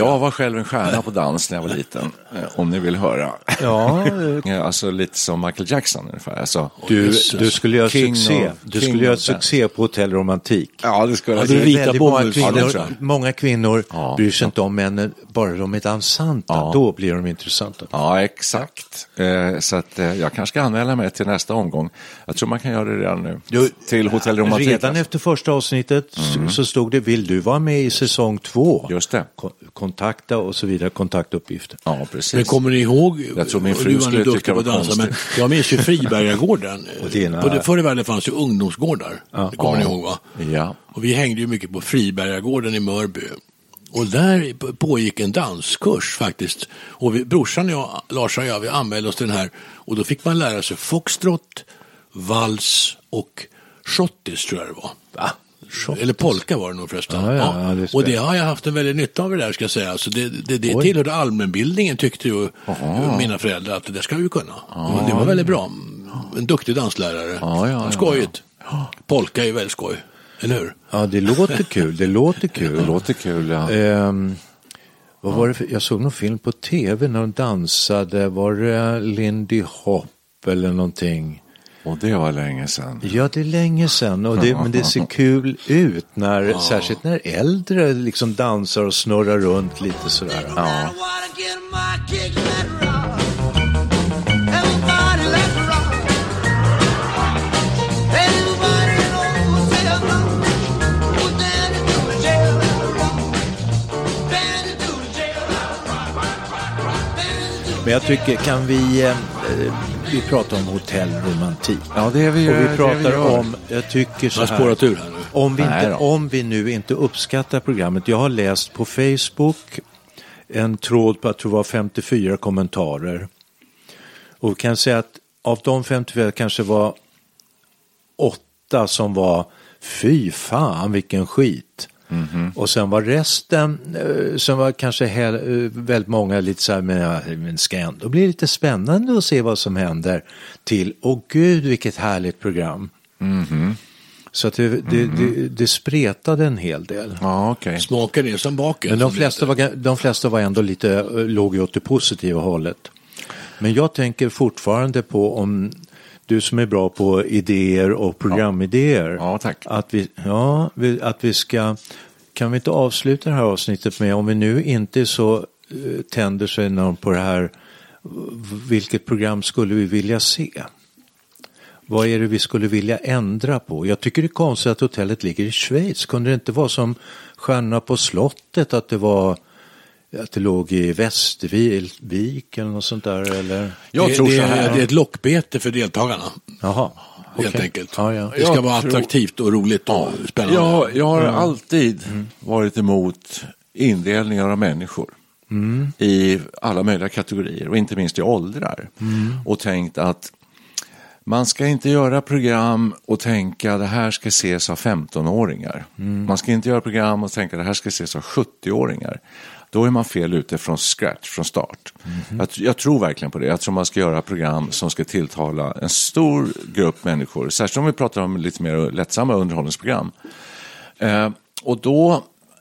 Jag var själv en stjärna på dans när jag var liten, eh, om ni vill höra. Ja, Ja, Alltså lite som Michael Jackson ungefär. Alltså, du, du skulle göra King succé. of- Du king skulle göra succé på Hotell Romantik. ja, det skulle Ja, jag det vita många. Ja, kvinnor, jag. många kvinnor Ja. bryr sig inte om männen, bara de är dansanta, då blir de intressanta. Ja, exakt. Eh, så att, eh, jag kanske ska anmäla mig till nästa omgång. Jag tror man kan göra det redan nu. Du, till Hotell Romantik. Redan efter första avsnittet så- så stod det, vill du vara med i säsong två? Mm. Just det. Ko- Kontakta och så vidare, kontaktuppgifter. Ja, precis. Men kommer ni ihåg, Jag tror min fru skulle tycka det var dansa, men jag minns ju Fribergagården. Dina- förr i världen fanns ju ungdomsgårdar. Det kommer ni Ja. ihåg va? Ja. Och vi hängde ju mycket på Fribergagården i Mörby. Och där pågick en danskurs faktiskt. Och vi, brorsan och jag, Lars och jag, vi anmälde oss till den här. Och då fick man lära sig foxtrot, vals och schottis tror jag det var. Va? Eller polka var det nog förresten. Ja, ja, ja, det och det har jag haft en väldigt nytta av det där ska jag säga. Så det, det, det Oj. tillhörde allmänbildningen tyckte ju mina föräldrar att det där ska vi ju kunna. Och det var väldigt bra. En duktig danslärare. Ja, ja. Skojigt. Polka är väldigt skoj. Eller hur? Ja, det låter kul, det låter kul. Det låter kul, ja. Ehm, vad var det för, jag såg någon film på tv när de dansade, var det Lindy Hop eller någonting? Och det var länge sedan. Ja, det är länge sedan, och det, men det ser kul ut, när, särskilt när äldre liksom dansar och snurrar runt lite sådär. Ja. Men jag tycker, kan vi, eh, vi pratar om hotellromantik. Ja, det är vi. Och vi pratar gör. om, jag tycker så här. spårat ur här nu. Om vi, inte, om vi nu inte uppskattar programmet. Jag har läst på Facebook en tråd på, jag tror det var 54 kommentarer. Och vi kan säga att av de 54 kanske var åtta som var fy fan vilken skit. Och sen var resten, eh, sen var kanske hel, eh, väldigt många lite så här, men, men ska ändå bli lite spännande att se vad som händer. Till, åh gud vilket härligt program. Så att det, det, det, det spretade en hel del. Ja, okej. Smaken är som baken. Men de som det flesta, var, de flesta var ändå lite, eh, låg ju åt det positiva hållet. Men jag tänker fortfarande på om du som är bra på idéer och programidéer. Ja, tack. Att vi, ja, att vi ska, kan vi inte avsluta det här avsnittet med, om vi nu inte så eh, tänder sig någon på det här, vilket program skulle vi vilja se? Vad är det vi skulle vilja ändra på? Jag tycker det är konstigt att hotellet ligger i Schweiz. Kunde det inte vara som Stjärnorna på slottet, att det var att det låg i Västervik eller något sånt där? Eller? Jag det, tror det, så är- här. det är ett lockbete för deltagarna. Jaha, Helt okej. enkelt. Ja, ja. Det ska Jag vara tror- attraktivt och roligt och spännande. Jag, jag har alltid varit emot indelningar av människor i alla möjliga kategorier och inte minst i åldrar. Och tänkt att man ska inte göra program och tänka det här ska ses av 15-åringar. Man ska inte göra program och tänka det här ska ses av 70-åringar. Då är man fel ute från scratch, från start. Jag, jag tror verkligen på det. Jag tror man ska göra program som ska tilltala en stor grupp människor. Särskilt om vi pratar om lite mer lättsamma underhållningsprogram. Eh, och då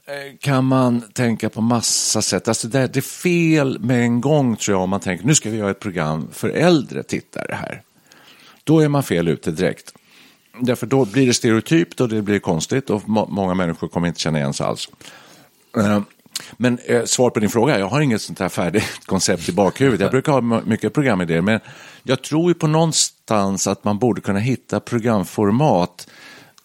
eh, kan man tänka på massa sätt. Alltså det, det är fel med en gång tror jag om man tänker nu ska vi göra ett program för äldre tittare här. Då är man fel ute direkt. Därför då blir det stereotypt och det blir konstigt och må- många människor kommer inte känna igen sig alls. Men eh, svar på din fråga, jag har inget sånt här färdigt koncept i bakhuvudet. Jag brukar ha mycket programidéer, men jag tror ju på någonstans att man borde kunna hitta programformat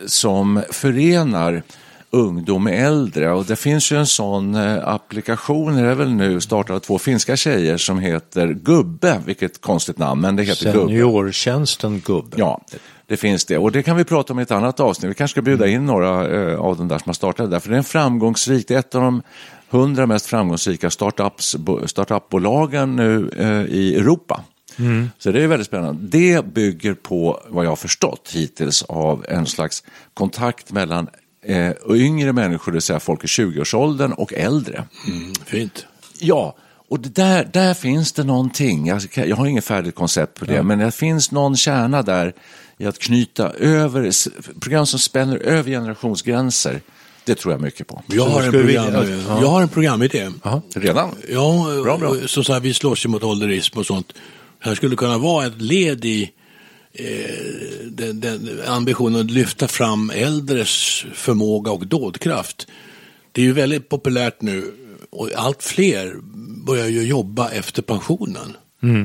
som förenar ungdom med äldre. Och det finns ju en sån eh, applikation, är det väl nu, startad av två finska tjejer som heter Gubbe, vilket konstigt namn, men det heter Gubbe. Seniortjänsten gubbe. Ja, det finns det. Och det kan vi prata om i ett annat avsnitt. Vi kanske ska bjuda in några eh, av de där som har startat det där. För det är en framgångsrik, det är ett av de hundra mest framgångsrika startups, bo- startupbolagen nu eh, i Europa. Så det är väldigt spännande. Det bygger på vad jag har förstått hittills av en slags kontakt mellan eh, yngre människor, det vill säga folk i 20-årsåldern och äldre. Mm, fint. Ja, och där, där finns det någonting. Jag, jag har inget färdigt koncept på det, men det finns någon kärna där i att knyta över, program som spänner över generationsgränser. Det tror jag mycket på. Jag har, en vi- ja. jag har en programidé. Redan? Ja, Bra, bra. och som så här, vi slåss ju mot ålderism och sånt. Det här skulle kunna vara ett led i eh, den, den ambitionen att lyfta fram äldres förmåga och dådkraft. Det är ju väldigt populärt nu och allt fler börjar ju jobba efter pensionen.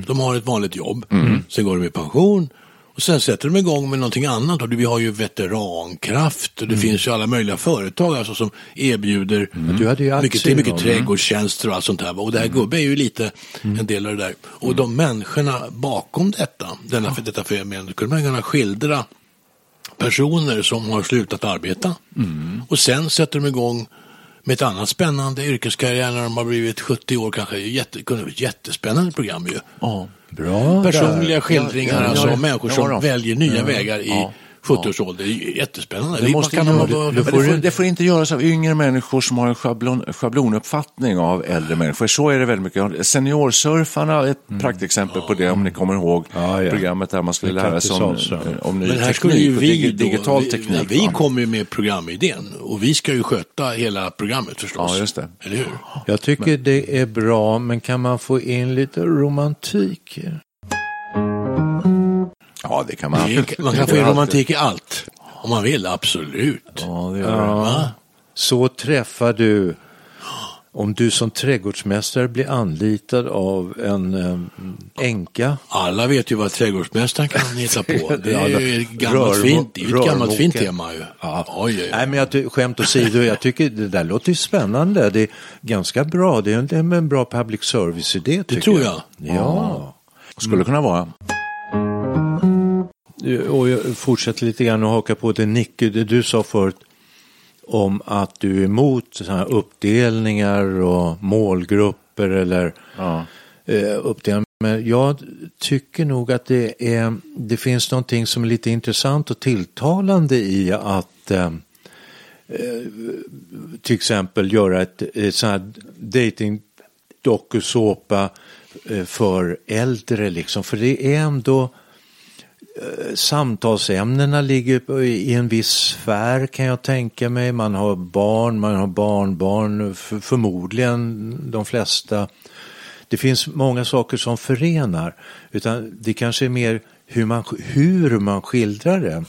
De har ett vanligt jobb, sen går de i pension och sen sätter de igång med någonting annat. Och vi har ju veterankraft. Och det finns ju alla möjliga företag alltså, som erbjuder Du hade ju mycket, mycket trädgårdstjänster och allt sånt här. Och det här gubbe är ju lite en del av det där. Och de människorna bakom detta, denna, detta fenomen, skulle man kunna skildra personer som har slutat arbeta. Och sen sätter de igång med ett annat spännande yrkeskarriär när de har blivit 70 år kanske. Jätte, kunde bli ett jättespännande program ju. Ja. Bra Personliga där. skildringar Ja, ja, alltså ja. av människor Ja, som väljer nya vägar i Ja. 70-årsåldern. Det är jättespännande. Det, måste kan göra, det, det, får, det får inte göras av yngre människor som har en schablon, schablonuppfattning av äldre människor. Så är det väldigt mycket. Seniorsurfarna är ett praktexempel på det, om ni kommer ihåg Ja, ja. programmet där man skulle lära sig om, om ny Men här teknik vi då, digital vi, teknik. ja, vi va? kommer ju med programidén och vi ska ju sköta hela programmet förstås. Ja, just det. Eller hur? Jag tycker det är bra, men kan man få in lite romantik? Ja, det kan man. Det är- Man kan få in romantik i allt. Om man vill, absolut. Ja, det gör det. Va? Så träffar du, om du som trädgårdsmästare blir anlitad av en um, änka. Alla vet ju vad trädgårdsmästaren kan hitta på. Det är ju ett gammalt fint, det är ett gammalt fint tema ju. Ja. Oj, oj, oj. Nej, men jag, skämt åsido, jag tycker det där låter ju spännande. Det är ganska bra. Det är en, det en bra public service-idé. tycker tror jag. Ja. Skulle kunna vara. Och jag fortsätter lite grann och haka på det Nicke, det du sa förut om att du är emot sådana här uppdelningar och målgrupper eller Ja. eh, uppdelningar. Men jag tycker nog att det, är, det finns någonting som är lite intressant och tilltalande i att eh, eh, till exempel göra ett, ett sånt här dating dokusåpa eh, för äldre liksom. För det är ändå samtalsämnena ligger i en viss sfär kan jag tänka mig. Man har barn, man har barnbarn, för, förmodligen de flesta. Det finns många saker som förenar. Utan det kanske är mer hur man, hur man skildrar det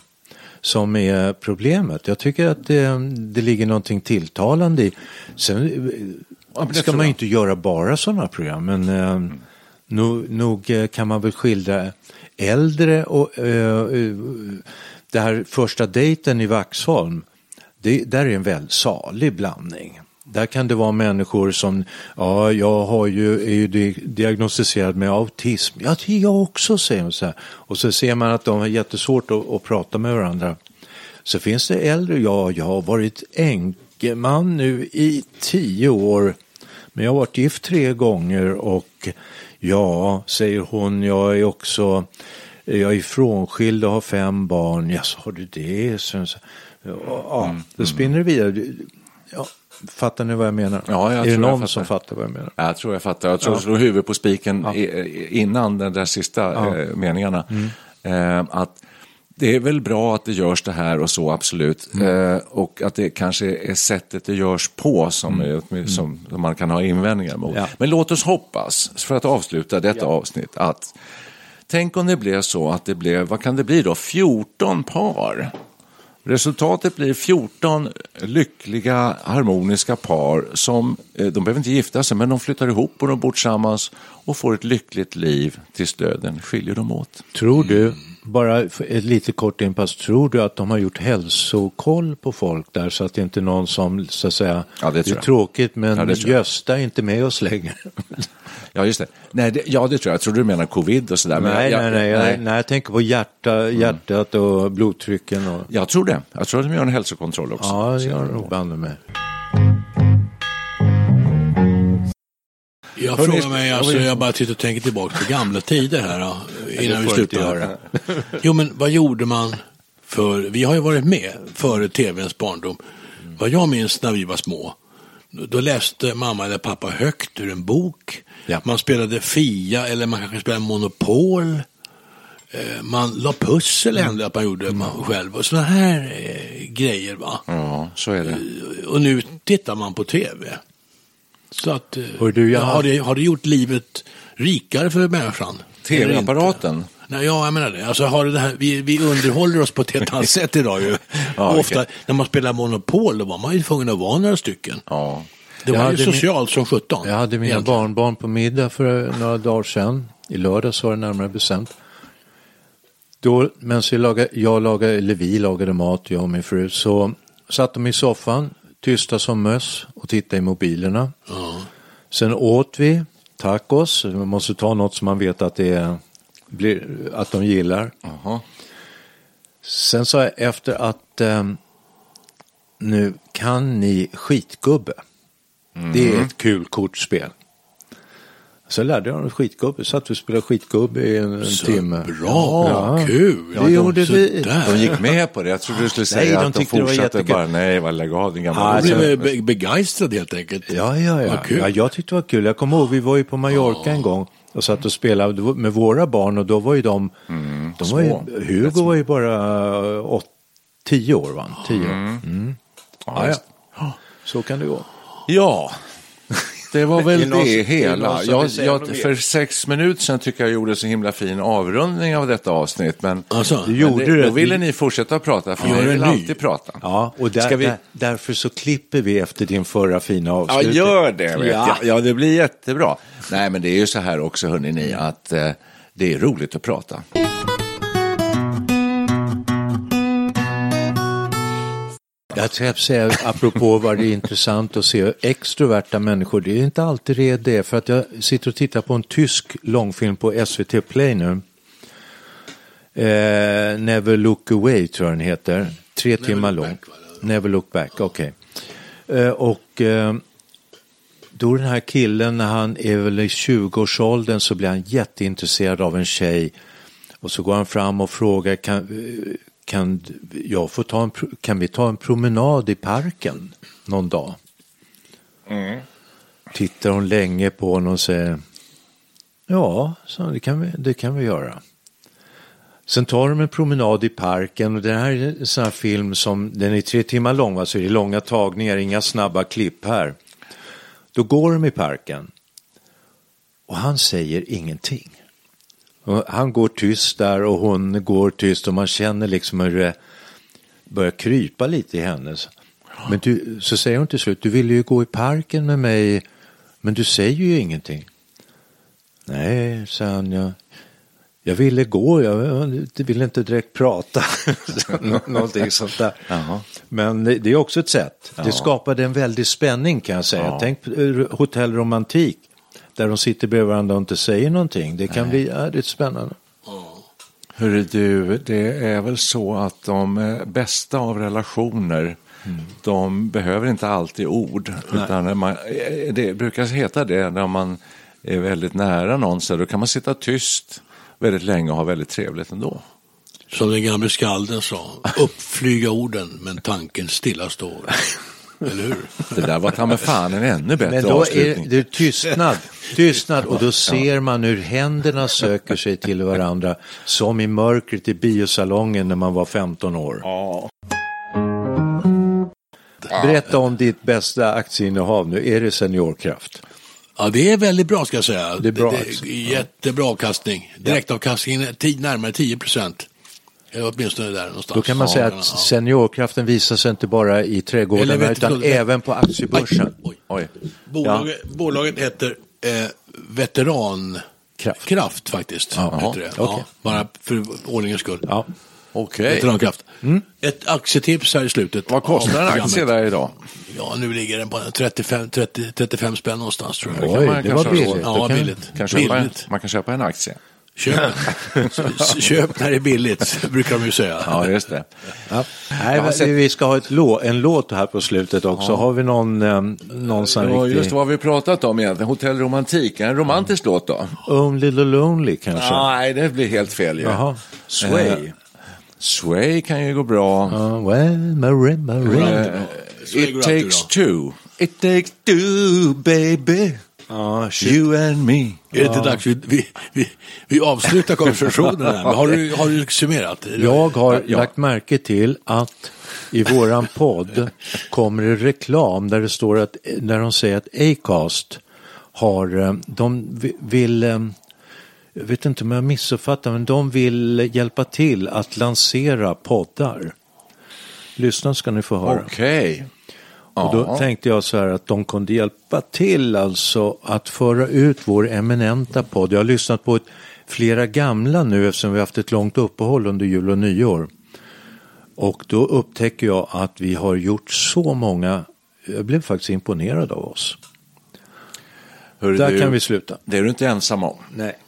som är problemet. Jag tycker att det, det ligger någonting tilltalande i. Sen eh, det ska man ju inte göra bara sådana program, men eh, nog, nog eh, kan man väl skildra äldre och eh, eh, det här första dejten i Vaxholm, det, där är en väldigt salig blandning. Där kan det vara människor som, ja, jag har ju, är ju diagnostiserad med autism. Ja, det är jag också, säger de så här. Och så ser man att de har jättesvårt att, att prata med varandra. Så finns det äldre, ja, jag har varit änkeman nu i tio år. Men jag har varit gift tre gånger och ja, säger hon, jag är också, jag är frånskild och har fem barn. Ja, så har du det? Så, ja, då spinner det vidare. Ja, fattar ni vad jag menar? Ja, jag är det någon som fattar vad jag menar? Jag tror jag fattar. Jag tror jag slår huvudet på spiken i- innan den där sista eh, meningarna. Eh, att det är väl bra att det görs det här och så, absolut. Eh, och att det kanske är sättet det görs på som, är, som, som man kan ha invändningar mot. Ja. Men låt oss hoppas, för att avsluta detta avsnitt, att tänk om det blev så att det blev, vad kan det bli då, 14 par Resultatet blir 14 lyckliga, harmoniska par som, eh, de behöver inte gifta sig, men de flyttar ihop och de bor tillsammans och får ett lyckligt liv tills döden skiljer dem åt. Tror du, bara ett lite kort inpass, tror du att de har gjort hälsokoll på folk där så att det inte är någon som så att säga, Ja, det tror är tråkigt men Ja, det. Gösta är inte med oss längre. Ja, just det. Nej, det, ja, det tror jag. Jag tror du menar covid och sådär. nej, jag, nej, nej, jag, nej. nej, jag tänker på hjärta, hjärtat och blodtrycken. Och, Jag tror det. Jag tror att de gör en hälsokontroll också. ja, det gör nog banne mig. Jag Hörrni, frågar mig, alltså, jag bara sitter och tänker tillbaka på gamla tider här då, innan vi slutar. Jo, men vad gjorde man för, vi har ju varit med före tvns barndom. Vad jag minns när vi var små, då läste mamma eller pappa högt ur en bok. Ja. Man spelade Fia eller man kanske spelade Monopol. Eh, man la pussel hände att man gjorde man själv och sådana här eh, grejer. va. Ja, så är det. Och nu tittar man på tv. Så att, eh, Hör du, jag- har, det, har det gjort livet rikare för människan? TV-apparaten. Nej, ja, jag menar det. Alltså, har det här, vi, vi underhåller oss på ett helt annat sätt idag ju. Ja, Ofta okej. när man spelar Monopol, då var man ju tvungen att vara några stycken. Ja. Det Jag var ju hade min- socialt som sjutton. Jag hade mina egentligen. barnbarn på middag för några dagar sedan. I lördags var det närmare bestämt. Då, medan jag lagade, jag lagade, eller vi lagade mat, jag och min fru, så satt de i soffan, tysta som möss och tittade i mobilerna. Sen åt vi tacos, man måste ta något som man vet att, det är, blir, att de gillar. Jaha. Sen sa jag efter att ehm, nu kan ni skitgubbe. Det är ett kul kortspel. Så lärde jag dem skitgubbe, satt vi och spelade skitgubbe i en, en Så timme. bra, Ja. kul. Ja, det gjorde så vi. där. De gick med på det. Jag trodde du skulle säga Nej, de att de tyckte det var fortsatte bara, nej, vad lägg av din gamla Ja, Jag alltså- blev be- begeistrad helt enkelt. Ja, ja, ja. Ja. Jag tyckte det var kul. Jag kommer ihåg, vi var ju på Mallorca en gång och satt och spelade med våra barn och då var ju de, de var ju, små. Hugo var ju bara åt, tio år va? Tio. Mm. Ja, just ja. Så kan det gå. Ja, det var väl det någon- det hela. Jag, jag, för sex minuter sedan tycker jag gjorde så himla fin avrundning av detta avsnitt. Men, Alltså, Du men gjorde det, då ville ni fortsätta prata, för jag vill ny. alltid prata. Ja, och där, vi- där, därför så klipper vi efter din förra fina Ja, avslutning. gör det. Vet Ja. jag. ja, det blir jättebra. Nej, men det är ju så här också, hörni ni, att eh, det är roligt att prata. Jag ska säga, apropå vad det är intressant att se extroverta människor, det är inte alltid det det, för att jag sitter och tittar på en tysk långfilm på SVT Play nu. Eh, Never Look Away tror jag den heter, tre timmar Look lång. Back? Never Look Back, okej. Eh, och eh, då den här killen, när han är väl i 20-årsåldern så blir han jätteintresserad av en tjej. Och så går han fram och frågar, kan, eh, kan, jag få ta en, kan vi ta en promenad i parken någon dag? Tittar hon länge på honom och säger, ja, så det, kan vi, det kan vi göra. Sen tar de en promenad i parken och det här är en sån här film som, den är tre timmar lång, va? så det är långa tagningar, inga snabba klipp här. Då går de i parken och han säger ingenting. Och han går tyst där och hon går tyst och man känner liksom hur det börjar krypa lite i hennes. Men du, så säger hon till slut, du ville ju gå i parken med mig, men du säger ju ingenting. Nej, sa han, jag, jag ville gå, jag, jag ville inte direkt prata. Nå- Någonting sånt där. Jaha. Men det är också ett sätt. Det skapade en väldig spänning kan jag säga. Tänk på eh, hotellromantik. Där de sitter bredvid varandra och inte säger någonting. Det kan bli ja, det är spännande. Hörru du, det är väl så att de eh, bästa av relationer, de behöver inte alltid ord. Utan när man, eh, det brukar heta det när man är väldigt nära någon, så då kan man sitta tyst väldigt länge och ha väldigt trevligt ändå. Som den gamle skalden sa, uppflyga orden men tanken stilla står. Eller hur? Det där var ta mig fan en ännu bättre Men då är avslutning. det tystnad. Tystnad och då ser man hur händerna söker sig till varandra. Som i mörkret i biosalongen när man var 15 år. Berätta om ditt bästa aktieinnehav nu. Är det Seniorkraft? Ja, det är väldigt bra ska jag säga. Det är bra, det, det, jättebra avkastning. Direktavkastningen är närmare 10 procent. Eller åtminstone där någonstans. Då kan man säga Ja, att ja. seniorkraften visar sig inte bara i trädgårdarna utan även på aktiebörsen. Oj, Oj. Bolaget, bolaget heter eh, Veterankraft Kraft. faktiskt. Jaha, heter det. okej. Ja, bara för ordningens skull. Ja. Okej. Veterankraft. Ett aktietips här i slutet. Vad kostar en aktie där idag? Ja, nu ligger den på 35, 30, 35 spänn någonstans tror jag. Oj, man det var billigt. Ja, kan- billigt. Kan köpa en, billigt. man kan köpa en aktie. Köp, köp när det är billigt, brukar de ju säga. Ja, just det. Ja. Nej, men sett- Vi ska ha ett lå, en låt här på slutet också. Har vi någon, eh, någon sån Ja, riktig... just vad vi pratat om egentligen. Hotell Romantik, en romantisk låt då? Only the Lonely kanske? Nej, det blir helt fel ju. Jaha. Sway. Eh, Sway kan ju gå bra. Uh, well, Marie, Marie. Går It takes two. It takes two, baby. Ja, shit. You and me. Är det inte dags? Vi, vi, vi, vi avslutar konversationen här. Har du, har du summerat? Jag har Ja. lagt märke till att i våran podd kommer det reklam där det står att, när de säger att Acast har, eh, de vi- vill, eh, jag vet inte om jag missuppfattar, men de vill hjälpa till att lansera poddar. Lyssna ska ni få höra. Okej. Och då tänkte jag så här att de kunde hjälpa till alltså att föra ut vår eminenta podd. Jag har lyssnat på ett, flera gamla nu eftersom vi har haft ett långt uppehåll under jul och nyår. Och då upptäcker jag att vi har gjort så många, jag blev faktiskt imponerad av oss. Hörru, Där du, kan vi sluta. Det är du inte ensam om. Nej.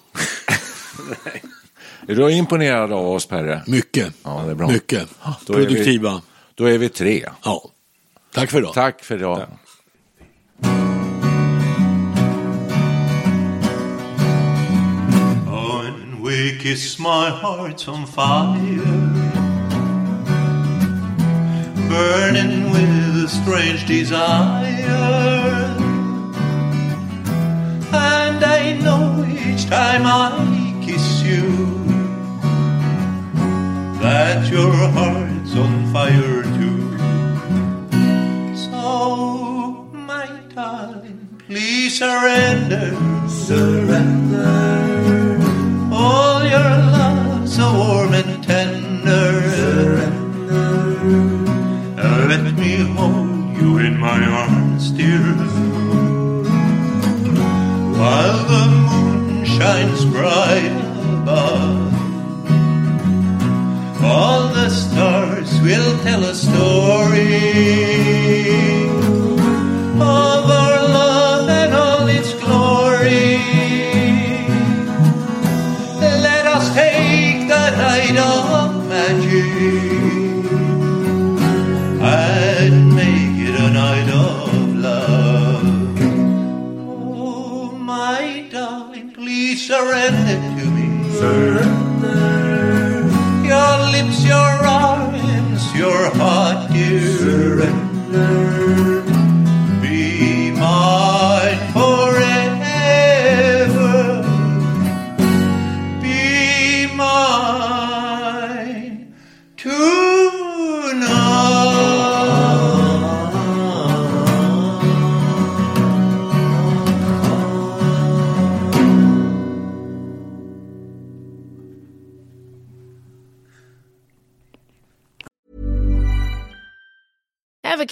Är du imponerad av oss, Perre? Mycket. Ja, det är bra. Mycket. Då är vi- Produktiva. Då är vi tre. Ja. Tack för idag. Tack för idag. When we kiss, my heart's on fire, burning with a strange desire. And I know each time I kiss you that your heart's on fire surrender, surrender. All your love so warm and tender. And let me hold you in my arms, dear. While the moon shines bright above. All the stars will tell a story surrender to me. Surrender.